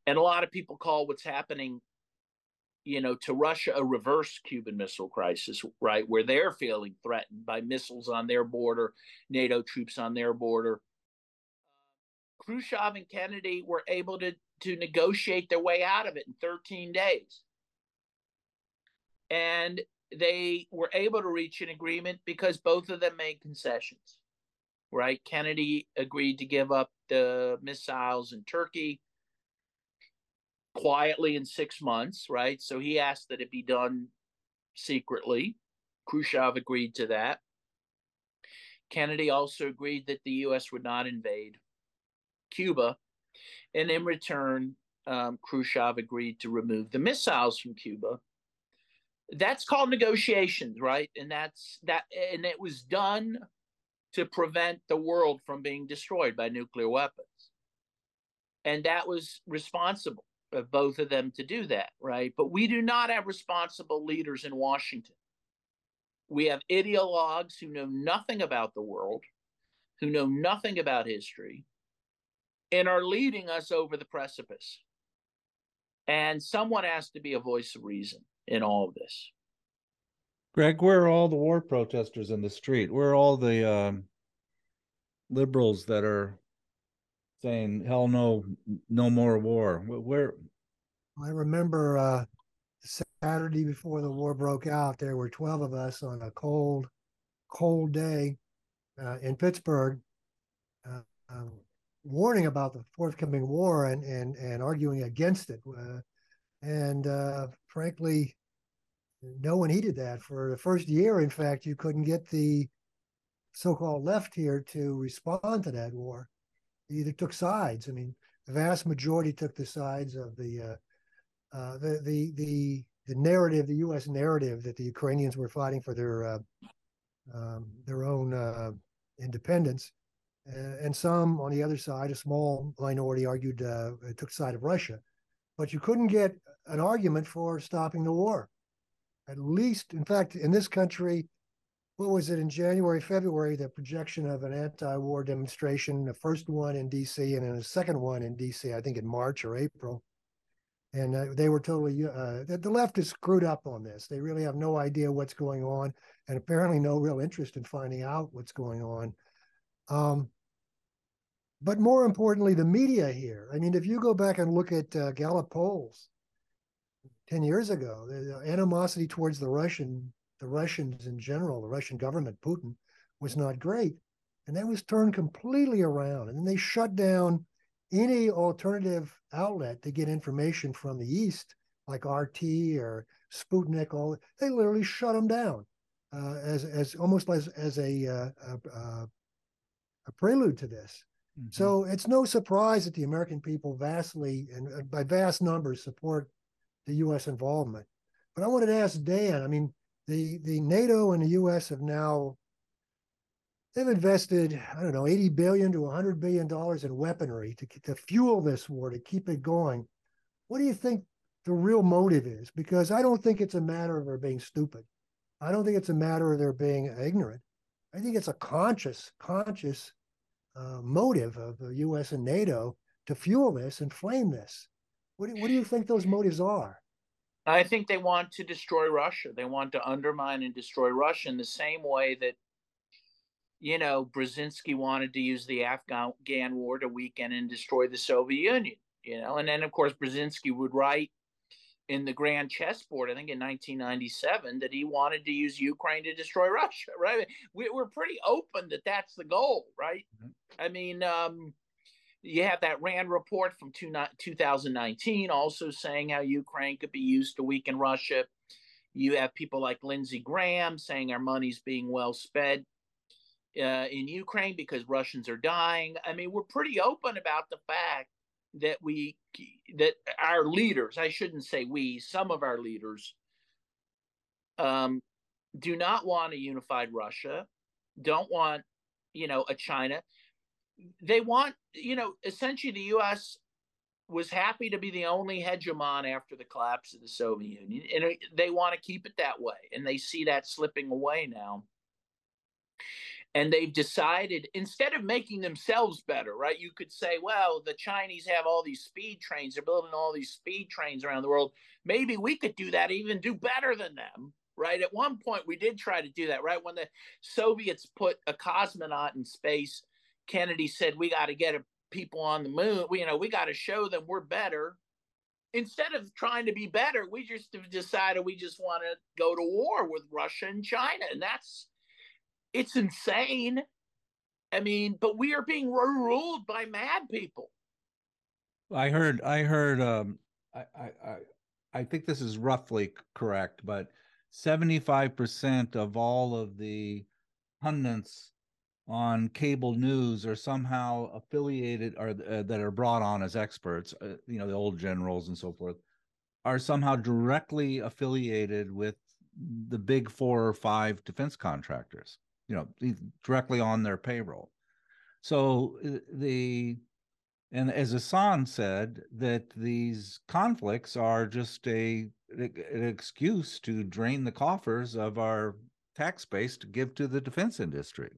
and a lot of people call what's happening, you know, to Russia a reverse Cuban Missile Crisis, right, where they're feeling threatened by missiles on their border, NATO troops on their border. Khrushchev and Kennedy were able to to negotiate their way out of it in 13 days. And they were able to reach an agreement because both of them made concessions, right? Kennedy agreed to give up the missiles in Turkey quietly in six months, right? So he asked that it be done secretly. Khrushchev agreed to that. Kennedy also agreed that the U.S. would not invade Cuba and in return, um, Khrushchev agreed to remove the missiles from Cuba. That's called negotiations, right? And that's that, and it was done to prevent the world from being destroyed by nuclear weapons. And that was responsible of both of them to do that, right? But we do not have responsible leaders in Washington. We have ideologues who know nothing about the world, who know nothing about history, and are leading us over the precipice. And someone has to be a voice of reason in all of this. Greg, where are all the war protesters in the street? Where are all the um, liberals that are saying "Hell no, no more war"? Where? I remember uh, Saturday before the war broke out, there were twelve of us on a cold, cold day uh, in Pittsburgh, uh, um, warning about the forthcoming war and and and arguing against it. Uh, and uh, frankly, no one heeded that. For the first year, in fact, you couldn't get the so-called left here to respond to that war. They either took sides. I mean, the vast majority took the sides of the uh, uh, the the the the narrative, the U.S. narrative that the Ukrainians were fighting for their uh, um, their own uh, independence, and some on the other side, a small minority argued uh, took side of Russia, but you couldn't get an argument for stopping the war at least, in fact, in this country, what was it in January, February, the projection of an anti-war demonstration, the first one in D.C. and then a second one in D.C. I think in March or April, and uh, they were totally uh, the, the left is screwed up on this. They really have no idea what's going on, and apparently no real interest in finding out what's going on. Um, but more importantly, the media here. I mean, if you go back and look at uh, Gallup polls, 10 years ago. The animosity towards the Russian, the Russians in general, the Russian government, Putin, was not great. And that was turned completely around. And then they shut down any alternative outlet to get information from the East, like RT or Sputnik. All they literally shut them down uh, as as almost as as a uh, a, a, prelude to this. Mm-hmm. So it's no surprise that the American people vastly and uh, by vast numbers support the U.S. involvement. But I wanted to ask Dan. I mean, the the NATO and the U.S. have now they've invested I don't know 80 billion to 100 billion dollars in weaponry to to fuel this war to keep it going. What do you think the real motive is? Because I don't think it's a matter of their being stupid. I don't think it's a matter of their being ignorant. I think it's a conscious, conscious uh, motive of the U.S. and NATO to fuel this and flame this. What do, what do you think those motives are? I think they want to destroy Russia. They want to undermine and destroy Russia in the same way that, you know, Brzezinski wanted to use the Afghan war to weaken and destroy the Soviet Union, you know. And then, of course, Brzezinski would write in the Grand Chessboard, I think in 1997, that he wanted to use Ukraine to destroy Russia, [LAUGHS] right? We, are pretty open that that's the goal, right? Mm-hmm. I mean, um, you have that RAND report from two, 2019 also saying how Ukraine could be used to weaken Russia. You have people like Lindsey Graham saying our money's being well spent uh, in Ukraine because Russians are dying. I mean, we're pretty open about the fact that we that our leaders, I shouldn't say we, some of our leaders um, do not want a unified Russia, don't want, you know, a China they want, you know, essentially the U.S. was happy to be the only hegemon after the collapse of the Soviet Union, and they want to keep it that way, and they see that slipping away now. And they've decided instead of making themselves better, right? You could say, well, the Chinese have all these speed trains; they're building all these speed trains around the world. Maybe we could do that, even do better than them, right? At one point, we did try to do that, right? When the Soviets put a cosmonaut in space Kennedy said we got to get people on the moon. We, you know, we got to show them we're better. Instead of trying to be better, we just decided we just want to go to war with Russia and China, and that's it's insane. I mean, but we are being ruled by mad people. I heard. I heard. Um, I, I, I think this is roughly correct, but seventy-five percent of all of the pundits on cable news are somehow affiliated or uh, that are brought on as experts, uh, you know, the old generals and so forth, are somehow directly affiliated with the big four or five defense contractors. You know, directly on their payroll. So uh, the and as Hassan said, that these conflicts are just a an excuse to drain the coffers of our tax base to give to the defense industry.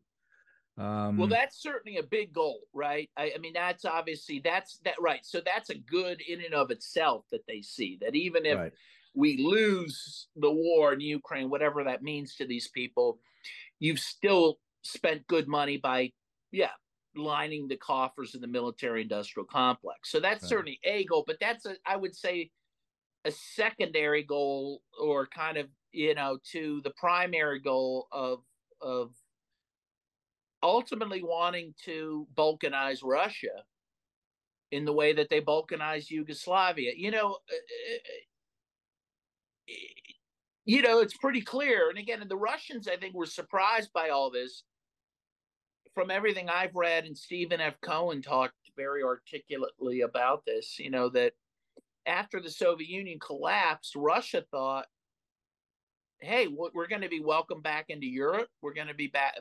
Um, well, that's certainly a big goal, right? I, I, mean, that's obviously that's that right. So that's a good in and of itself that they see that even if right. we lose the war in Ukraine, whatever that means to these people, you've still spent good money by, yeah, lining the coffers in the military industrial complex. So that's right. certainly a goal, but that's a I would say a secondary goal or kind of you know to the primary goal of of ultimately wanting to balkanize Russia in the way that they balkanized Yugoslavia. You know, uh, uh, uh, you know, it's pretty clear. And again, the Russians, I think, were surprised by all this. From everything I've read, and Stephen F. Cohen talked very articulately about this, you know, that after the Soviet Union collapsed, Russia thought hey, we're going to be welcome back into Europe. We're going to be back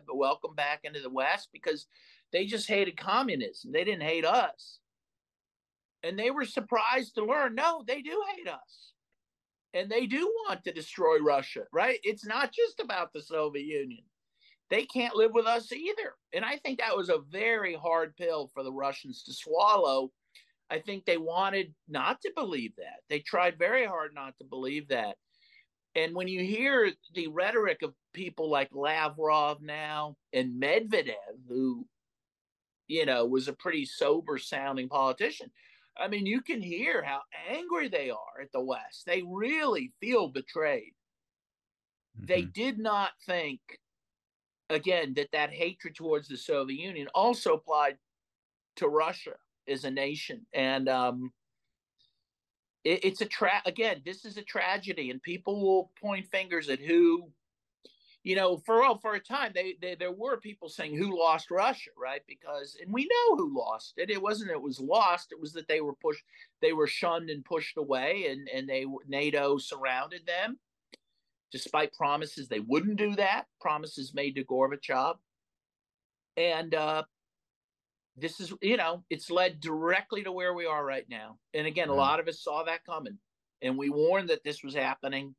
back into the West because they just hated communism. They didn't hate us. And they were surprised to learn, no, they do hate us. And they do want to destroy Russia, right? It's not just about the Soviet Union. They can't live with us either. And I think that was a very hard pill for the Russians to swallow. I think they wanted not to believe that. They tried very hard not to believe that. And when you hear the rhetoric of people like Lavrov now and Medvedev, who, you know, was a pretty sober sounding politician, I mean, you can hear how angry they are at the West. They really feel betrayed. Mm-hmm. They did not think, again, that that hatred towards the Soviet Union also applied to Russia as a nation. And, um, it, it's a tra again this is a tragedy and people will point fingers at who you know for all for a time they, they there were people saying who lost russia? Right? Because and we know who lost it. It wasn't it was lost it was that they were pushed they were shunned and pushed away and and they nato surrounded them. Despite promises they wouldn't do that. Promises made to gorbachev. And uh this is you know it's led directly to where we are right now. And again a lot of us saw that coming. And we warned that this was happening.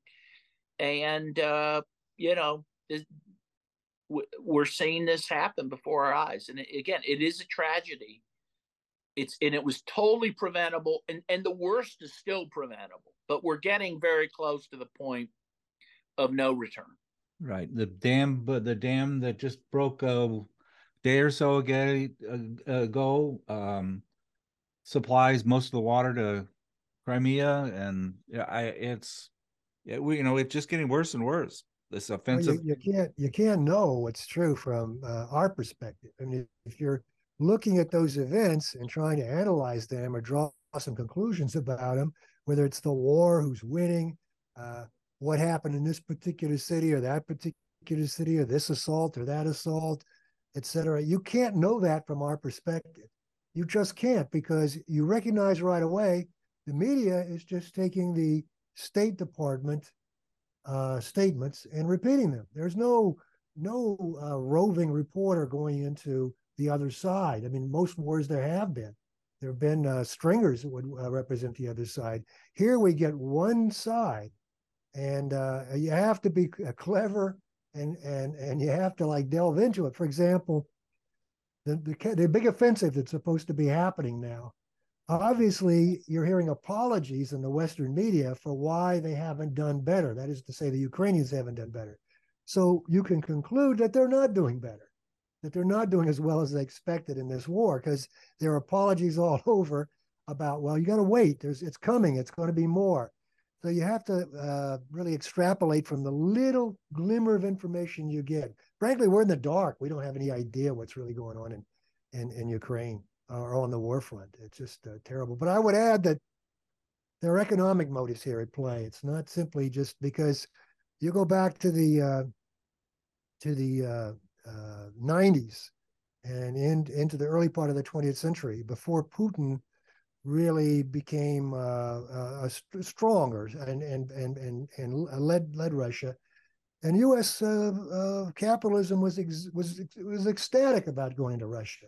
And uh you know we're seeing this happen before our eyes and again it is a tragedy. It's and it was totally preventable and and the worst is still preventable but we're getting very close to the point of no return. Right. The dam but the dam that just broke a day or so ago, um, supplies most of the water to Crimea, and I it's yeah, we you know it's just getting worse and worse. This offensive. Well, you, you, can't you can't know what's true from uh, our perspective. I mean, if you're looking at those events and trying to analyze them or draw some conclusions about them, whether it's the war, who's winning, uh, what happened in this particular city or that particular city, or this assault or that assault, etc. You can't know that from our perspective. You just can't because you recognize right away the media is just taking the State Department uh, statements and repeating them. There's no no uh, roving reporter going into the other side. I mean, most wars there have been. There have been uh, stringers that would uh, represent the other side. Here we get one side, and uh, you have to be clever and and and you have to like delve into it. For example, the the, the big offensive that's supposed to be happening now. Obviously, you're hearing apologies in the Western media for why they haven't done better. That is to say, the Ukrainians haven't done better. So you can conclude that they're not doing better, that they're not doing as well as they expected in this war, because there are apologies [LAUGHS] all over about, well, you got to wait. There's, it's coming. It's going to be more. So you have to uh, really extrapolate from the little glimmer of information you get. Frankly, we're in the dark. We don't have any idea what's really going on in in, in Ukraine or on the war front. It's just uh, terrible. But I would add that there are economic motives here at play. It's not simply just because you go back to the uh, to the 90s uh, and in, into the early part of the 20th century before Putin really became uh, uh, stronger and and and and and led led Russia. and U.S. Uh, capitalism was ex- was was ecstatic about going to Russia,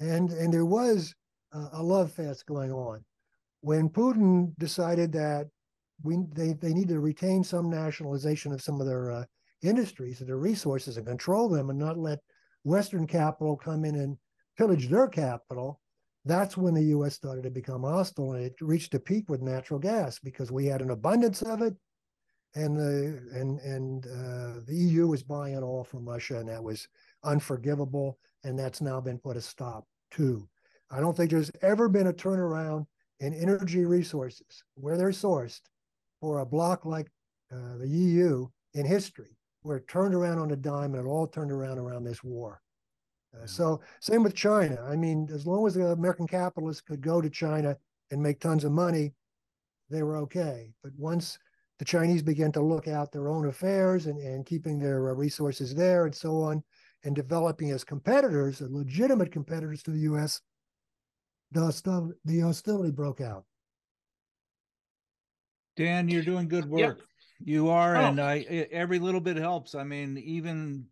and and there was a love fest going on. When Putin decided that we they they need to retain some nationalization of some of their uh, industries and their resources and control them and not let Western capital come in and pillage their capital, that's when the U.S. started to become hostile, and it reached a peak with natural gas because we had an abundance of it, and the and and uh, the EU was buying it all from Russia, and that was unforgivable, and that's now been put a stop to. I don't think there's ever been a turnaround in energy resources where they're sourced for a bloc like uh, the EU in history, where it turned around on a dime and it all turned around around this war. Uh, so same with China. I mean, as long as the American capitalists could go to China and make tons of money, they were okay. But once the Chinese began to look out their own affairs and, and keeping their uh, resources there and so on, and developing as competitors, and legitimate competitors to the U.S., the hostility, the hostility broke out. Dan, you're doing good work. Yep. You are, oh. and I every little bit helps. I mean, even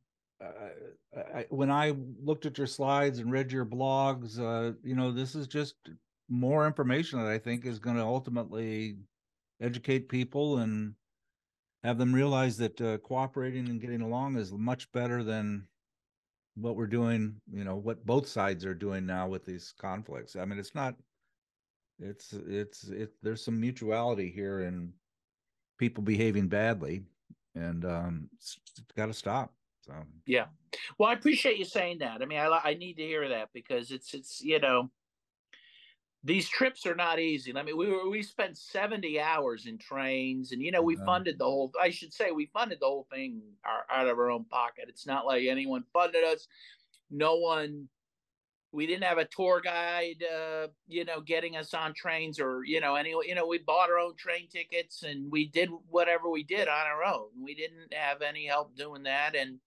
uh, I, when I looked at your slides and read your blogs, uh, you know, this is just more information that I think is going to ultimately educate people and have them realize that uh, cooperating and getting along is much better than what we're doing. You know, what both sides are doing now with these conflicts. I mean, it's not. It's it's it. There's some mutuality here and people behaving badly, and um, it's, it's got to stop. So yeah, well, I appreciate you saying that. I mean, I I need to hear that because it's it's you know these trips are not easy. I mean, we were we spent seventy hours in trains, and you know we uh-huh. funded the whole. I should say we funded the whole thing our, out of our own pocket. It's not like anyone funded us. No one we didn't have a tour guide uh, you know getting us on trains or you know any you know we bought our own train tickets and we did whatever we did on our own we didn't have any help doing that and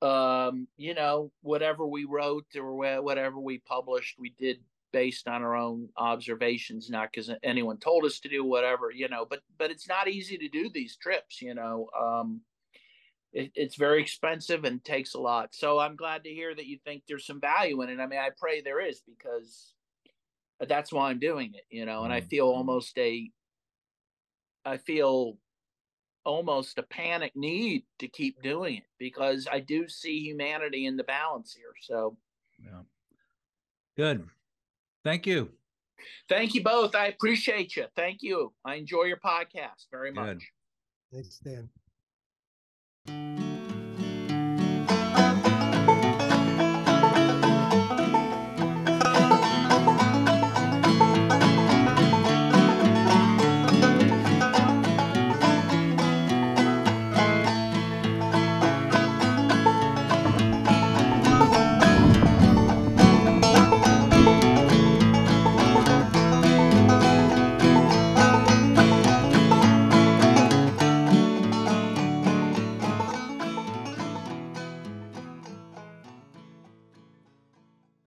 um you know whatever we wrote or whatever we published we did based on our own observations not because anyone told us to do whatever you know but but it's not easy to do these trips you know um it, it's very expensive and takes a lot. So I'm glad to hear that you think there's some value in it. I mean, I pray there is because that's why I'm doing it, you know, and I mm-hmm. feel almost a, I feel almost a panic need to keep doing it because I do see humanity in the balance here. So, yeah. Good. Thank you. Thank you both. I appreciate you. Thank you. I enjoy your podcast very Good. much. Thanks, Dan. Thank you.